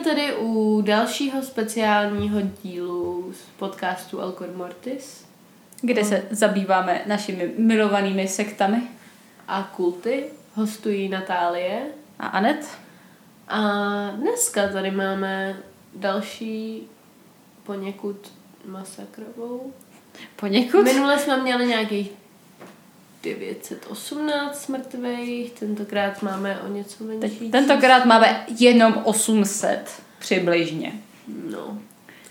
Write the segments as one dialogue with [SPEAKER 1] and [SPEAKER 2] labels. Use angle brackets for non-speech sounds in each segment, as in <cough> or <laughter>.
[SPEAKER 1] Vítejte tedy u dalšího speciálního dílu z podcastu Alcor Mortis
[SPEAKER 2] kde se zabýváme našimi milovanými sektami.
[SPEAKER 1] a kulty. Hostují Natálie.
[SPEAKER 2] A Anet?
[SPEAKER 1] A dneska tady máme další poněkud masakrovou.
[SPEAKER 2] Poněkud?
[SPEAKER 1] Minule jsme měli nějakých 918 mrtvých, tentokrát máme o něco menší.
[SPEAKER 2] Tentokrát máme jenom 800 přibližně.
[SPEAKER 1] No,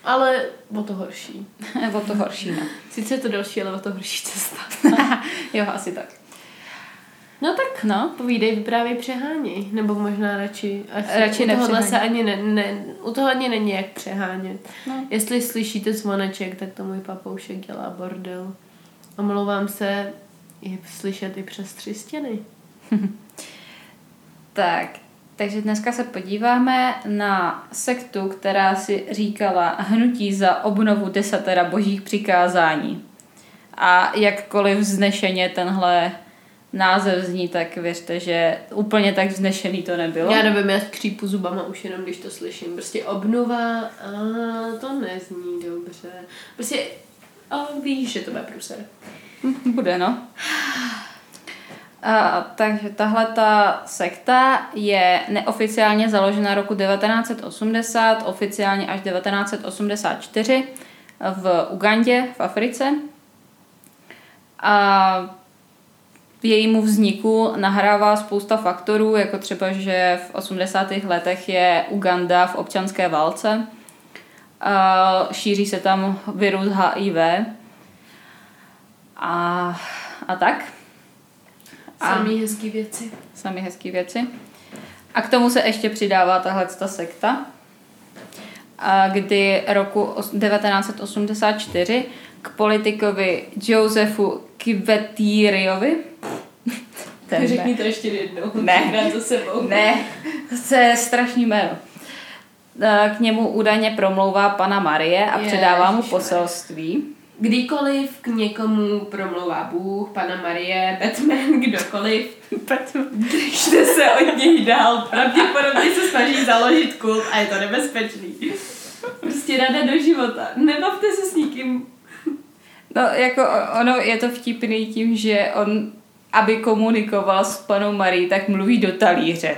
[SPEAKER 1] ale o to horší. <laughs>
[SPEAKER 2] o to horší, no.
[SPEAKER 1] Sice je to další, ale o to horší cesta. <laughs>
[SPEAKER 2] jo, asi tak.
[SPEAKER 1] No tak,
[SPEAKER 2] No,
[SPEAKER 1] povídej, vyprávěj přeháněj. Nebo možná radši,
[SPEAKER 2] Radši
[SPEAKER 1] u tohohle se ani ne, ne, u toho ani není jak přehánět.
[SPEAKER 2] No.
[SPEAKER 1] Jestli slyšíte zvoneček, tak to můj papoušek dělá bordel. Omlouvám se, je slyšet i přes tři stěny. <laughs>
[SPEAKER 2] Tak, takže dneska se podíváme na sektu, která si říkala Hnutí za obnovu desatera božích přikázání. A jakkoliv vznešeně tenhle název zní, tak věřte, že úplně tak vznešený to nebylo.
[SPEAKER 1] Já nevím, já skřípu zubama už jenom, když to slyším. Prostě obnova, a to nezní dobře. Prostě, a víš, že to bude průser. <laughs>
[SPEAKER 2] Bude, no. A, takže tahle ta sekta je neoficiálně založena roku 1980, oficiálně až 1984 v Ugandě v Africe. A jejímu vzniku nahrává spousta faktorů, jako třeba, že v 80. letech je Uganda v občanské válce. A šíří se tam virus HIV. A, a tak. A
[SPEAKER 1] Samý hezký věci.
[SPEAKER 2] sami hezké věci. A k tomu se ještě přidává tahle ta sekta, a kdy roku os- 1984 k politikovi Josefu Kivetiriovi <laughs> ten
[SPEAKER 1] Řekni to ještě jednou.
[SPEAKER 2] Ne.
[SPEAKER 1] Za sebou. <laughs>
[SPEAKER 2] ne, to je strašný jméno. K němu údajně promlouvá pana Marie a předává mu poselství.
[SPEAKER 1] Kdykoliv k někomu promlouvá Bůh, Pana Marie, Batman, kdokoliv, držte se od něj dál. Pravděpodobně se snaží založit kult a je to nebezpečný. Prostě rada do života. Nebavte se s nikým.
[SPEAKER 2] No, jako ono je to vtipný tím, že on, aby komunikoval s panou Marí, tak mluví do talíře.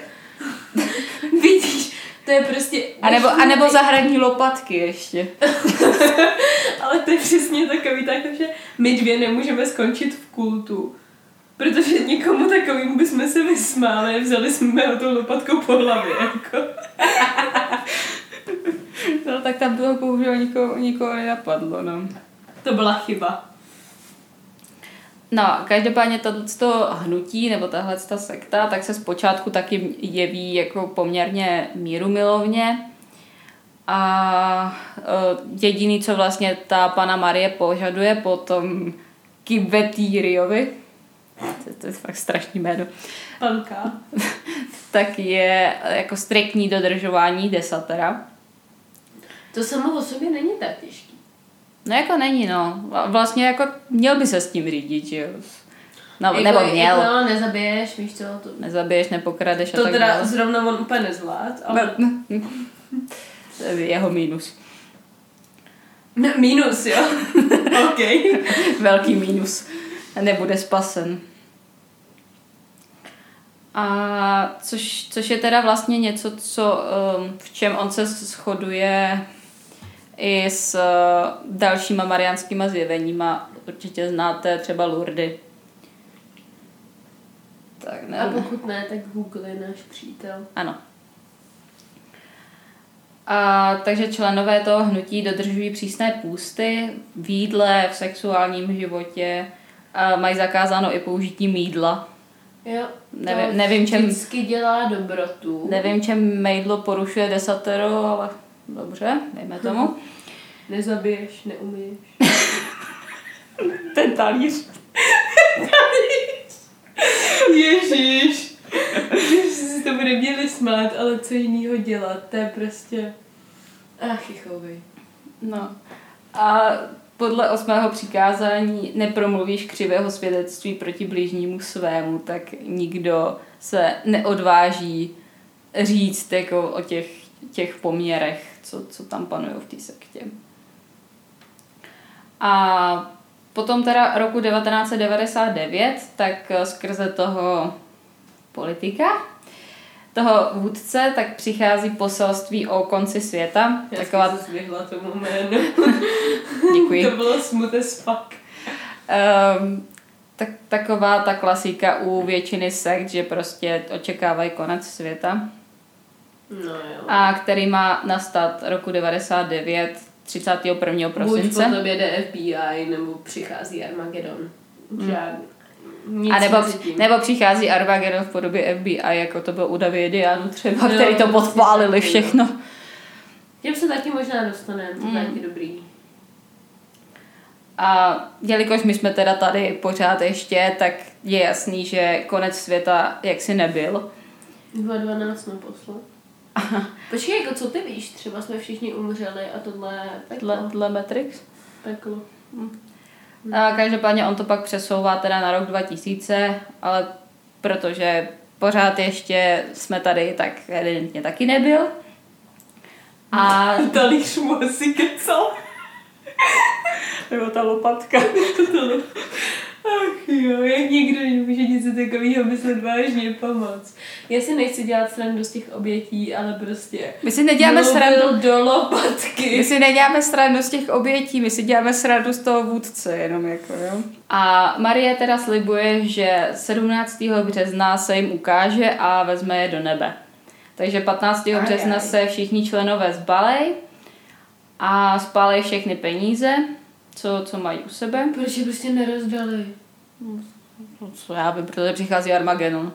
[SPEAKER 1] To je prostě...
[SPEAKER 2] A nebo, a nebo zahradní lopatky ještě. <laughs>
[SPEAKER 1] Ale to je přesně takový tak, že my dvě nemůžeme skončit v kultu. Protože někomu takovým bychom se vysmáli vzali jsme ho tou lopatkou po hlavě. Jako. <laughs>
[SPEAKER 2] No tak tam bylo bohužel nikoho, nikoho nenapadlo, no.
[SPEAKER 1] To byla chyba.
[SPEAKER 2] No, každopádně toto hnutí, nebo tahle ta sekta, tak se zpočátku taky jeví jako poměrně mírumilovně. A e, jediný, co vlastně ta pana Marie požaduje po tom Kibetýriovi, to, to je fakt strašný jméno,
[SPEAKER 1] Panka. <laughs>
[SPEAKER 2] tak je jako striktní dodržování desatera.
[SPEAKER 1] To samo o sobě není tak těžký.
[SPEAKER 2] No jako není, no. Vla- Vlastně jako měl by se s tím řídit, že jo. No,
[SPEAKER 1] jako,
[SPEAKER 2] nebo měl.
[SPEAKER 1] Jako, no, nezabiješ, víš co, to,
[SPEAKER 2] Nezabiješ, nepokradeš a
[SPEAKER 1] to
[SPEAKER 2] tak
[SPEAKER 1] teda
[SPEAKER 2] dále.
[SPEAKER 1] zrovna on úplně nezvlád, ale...
[SPEAKER 2] To je jeho mínus.
[SPEAKER 1] No. Minus, jo. <laughs> OK.
[SPEAKER 2] Velký mínus. Nebude spasen. A což, což je teda vlastně něco, co, um, v čem on se shoduje i s uh, dalšíma mariánskýma zjeveníma. Určitě znáte třeba Lurdy. Tak ne,
[SPEAKER 1] A pokud ne, tak Google je náš přítel.
[SPEAKER 2] Ano. A, takže členové toho hnutí dodržují přísné půsty v jídle, v sexuálním životě, a mají zakázáno i použití mídla.
[SPEAKER 1] Jo.
[SPEAKER 2] Nevím-
[SPEAKER 1] to
[SPEAKER 2] nevím, čem-
[SPEAKER 1] Vždycky dělá dobrotu.
[SPEAKER 2] Nevím, čem mejdlo porušuje desatero, ale dobře, dejme tomu. <laughs>
[SPEAKER 1] Nezabiješ, neumíš. <laughs>
[SPEAKER 2] Ten talíř.
[SPEAKER 1] Ježíš. Že si to bude měli smát, ale co jiného dělat, to je prostě... Ach, chichovej.
[SPEAKER 2] No. A podle osmého přikázání nepromluvíš křivého svědectví proti bližnímu svému, tak nikdo se neodváží říct jako o těch těch poměrech, co, co tam panují v té sektě. A potom teda roku 1999, tak skrze toho politika, toho vůdce, tak přichází poselství o konci světa.
[SPEAKER 1] Já taková... jsem se tomu jménu. <laughs>
[SPEAKER 2] Děkuji. <laughs>
[SPEAKER 1] to bylo smut as fuck.
[SPEAKER 2] Um, tak, taková ta klasika u většiny sekt, že prostě očekávají konec světa.
[SPEAKER 1] No jo.
[SPEAKER 2] A který má nastat roku 99, 31. prosince.
[SPEAKER 1] Buď po tobě jde FBI, nebo přichází Armageddon. Hmm.
[SPEAKER 2] Nic a nebo, nebo přichází Armageddon v podobě FBI, jako to byl u Davidianu třeba, no, který to podpálili všechno.
[SPEAKER 1] Těm se taky možná dostaneme, to mm. taky dobrý.
[SPEAKER 2] A jelikož my jsme teda tady pořád ještě, tak je jasný, že konec světa jaksi nebyl.
[SPEAKER 1] 2012 jsme Počkej, jako co ty víš? Třeba jsme všichni umřeli a tohle
[SPEAKER 2] peklo. Tohle, tohle Matrix?
[SPEAKER 1] Peklo. Hm.
[SPEAKER 2] A každopádně on to pak přesouvá teda na rok 2000, ale protože pořád ještě jsme tady, tak evidentně taky nebyl.
[SPEAKER 1] A... Talíř mu asi kecal.
[SPEAKER 2] Nebo ta lopatka. <laughs>
[SPEAKER 1] Ach jo, jak nikdo nemůže něco takového myslet vážně pomoc. Já si nechci dělat srandu z těch obětí, ale prostě...
[SPEAKER 2] My si neděláme srandu
[SPEAKER 1] do lopatky.
[SPEAKER 2] My si neděláme srandu z těch obětí, my si děláme srandu z toho vůdce, jenom jako, jo. A Marie teda slibuje, že 17. března se jim ukáže a vezme je do nebe. Takže 15. Aj, března aj. se všichni členové zbalej a spálej všechny peníze co, co mají u sebe.
[SPEAKER 1] Proč je prostě nerozdali?
[SPEAKER 2] No, co já vím, protože přichází Armageddon.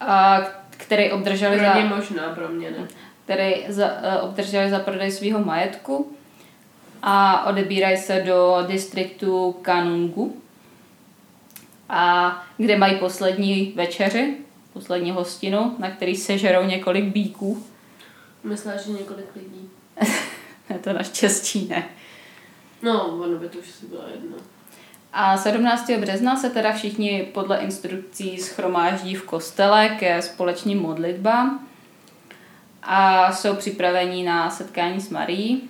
[SPEAKER 2] A který obdrželi
[SPEAKER 1] pro za... možná, pro mě ne.
[SPEAKER 2] Který za, uh, obdrželi za prodej svého majetku a odebírají se do distriktu Kanungu, a kde mají poslední večeři, poslední hostinu, na který sežerou několik bíků.
[SPEAKER 1] Myslím, že několik lidí. <laughs>
[SPEAKER 2] to naštěstí ne.
[SPEAKER 1] No, ono by to už si byla jedna.
[SPEAKER 2] A 17. března se teda všichni podle instrukcí schromáždí v kostele ke společným modlitbám a jsou připraveni na setkání s Marií.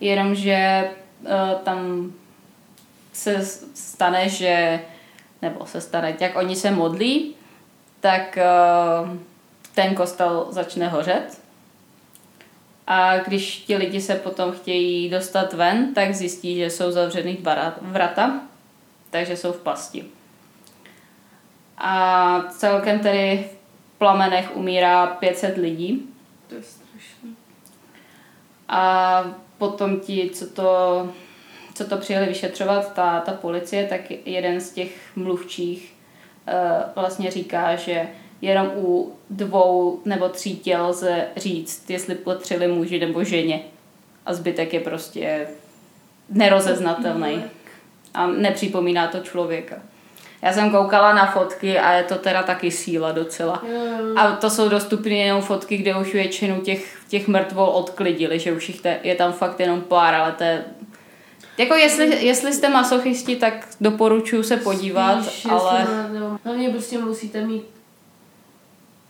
[SPEAKER 2] Jenomže uh, tam se stane, že nebo se stane, jak oni se modlí, tak uh, ten kostel začne hořet a když ti lidi se potom chtějí dostat ven, tak zjistí, že jsou zavřený vrata, takže jsou v pasti. A celkem tedy v plamenech umírá 500 lidí.
[SPEAKER 1] To je strašné.
[SPEAKER 2] A potom ti, co to, co to přijeli vyšetřovat, ta, ta policie, tak jeden z těch mluvčích uh, vlastně říká, že jenom u dvou nebo tří těl lze říct, jestli potřili muži nebo ženě. A zbytek je prostě nerozeznatelný. A nepřipomíná to člověka. Já jsem koukala na fotky a je to teda taky síla docela. A to jsou dostupné jenom fotky, kde už většinu těch, těch mrtvol odklidili, že už jich te, je tam fakt jenom pár, ale to je jako jestli, jestli jste masochisti, tak doporučuji se podívat, Spíš, ale...
[SPEAKER 1] Hlavně prostě musíte mít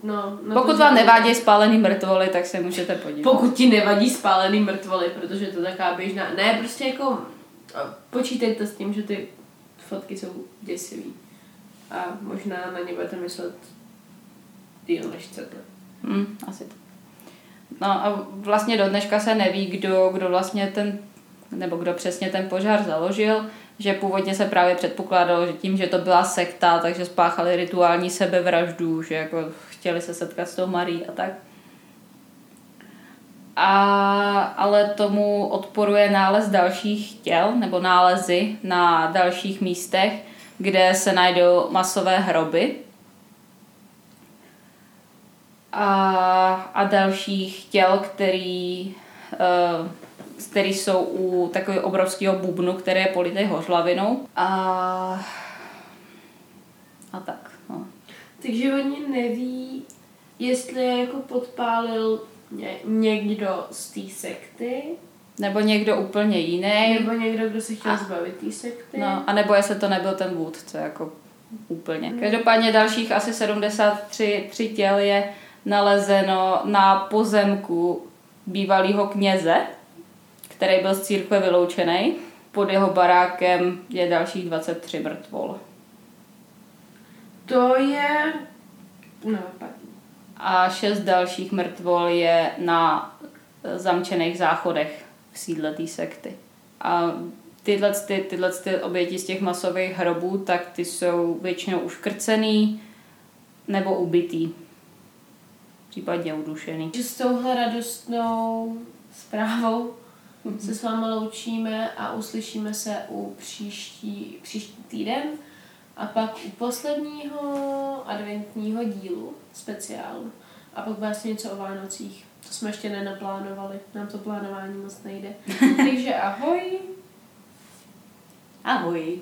[SPEAKER 1] No,
[SPEAKER 2] no Pokud vám nevadí spálený mrtvoly, tak se můžete podívat.
[SPEAKER 1] Pokud ti nevadí spálený mrtvoly, protože to je taková běžná... Ne, prostě jako počítejte s tím, že ty fotky jsou děsivý. A možná na ně budete myslet díl než chcete.
[SPEAKER 2] Hmm, asi to. No a vlastně do dneška se neví, kdo, kdo vlastně ten, nebo kdo přesně ten požár založil, že původně se právě předpokládalo, že tím, že to byla sekta, takže spáchali rituální sebevraždu, že jako chtěli se setkat s tou Marí a tak. A, ale tomu odporuje nález dalších těl nebo nálezy na dalších místech, kde se najdou masové hroby a, a dalších těl, který, uh, který jsou u takového obrovského bubnu, který je politej hořlavinou. A, a tak.
[SPEAKER 1] Takže oni neví, jestli je jako podpálil ně, někdo z té sekty.
[SPEAKER 2] Nebo někdo úplně jiný.
[SPEAKER 1] Nebo někdo, kdo se chtěl a, zbavit té sekty.
[SPEAKER 2] No, a nebo jestli to nebyl ten vůdce, jako úplně. Hmm. Každopádně dalších asi 73 tři těl je nalezeno na pozemku bývalého kněze, který byl z církve vyloučený. Pod jeho barákem je dalších 23 mrtvol.
[SPEAKER 1] To je... No,
[SPEAKER 2] A šest dalších mrtvol je na zamčených záchodech v sídle té sekty. A tyhle, ty, tyhle ty oběti z těch masových hrobů, tak ty jsou většinou uškrcený nebo ubitý. Případně udušený.
[SPEAKER 1] S touhle radostnou zprávou se s vámi loučíme a uslyšíme se u příští, příští týden a pak u posledního adventního dílu speciálu. A pak vlastně něco o Vánocích. To jsme ještě nenaplánovali. Nám to plánování moc nejde. <laughs> Takže ahoj.
[SPEAKER 2] Ahoj.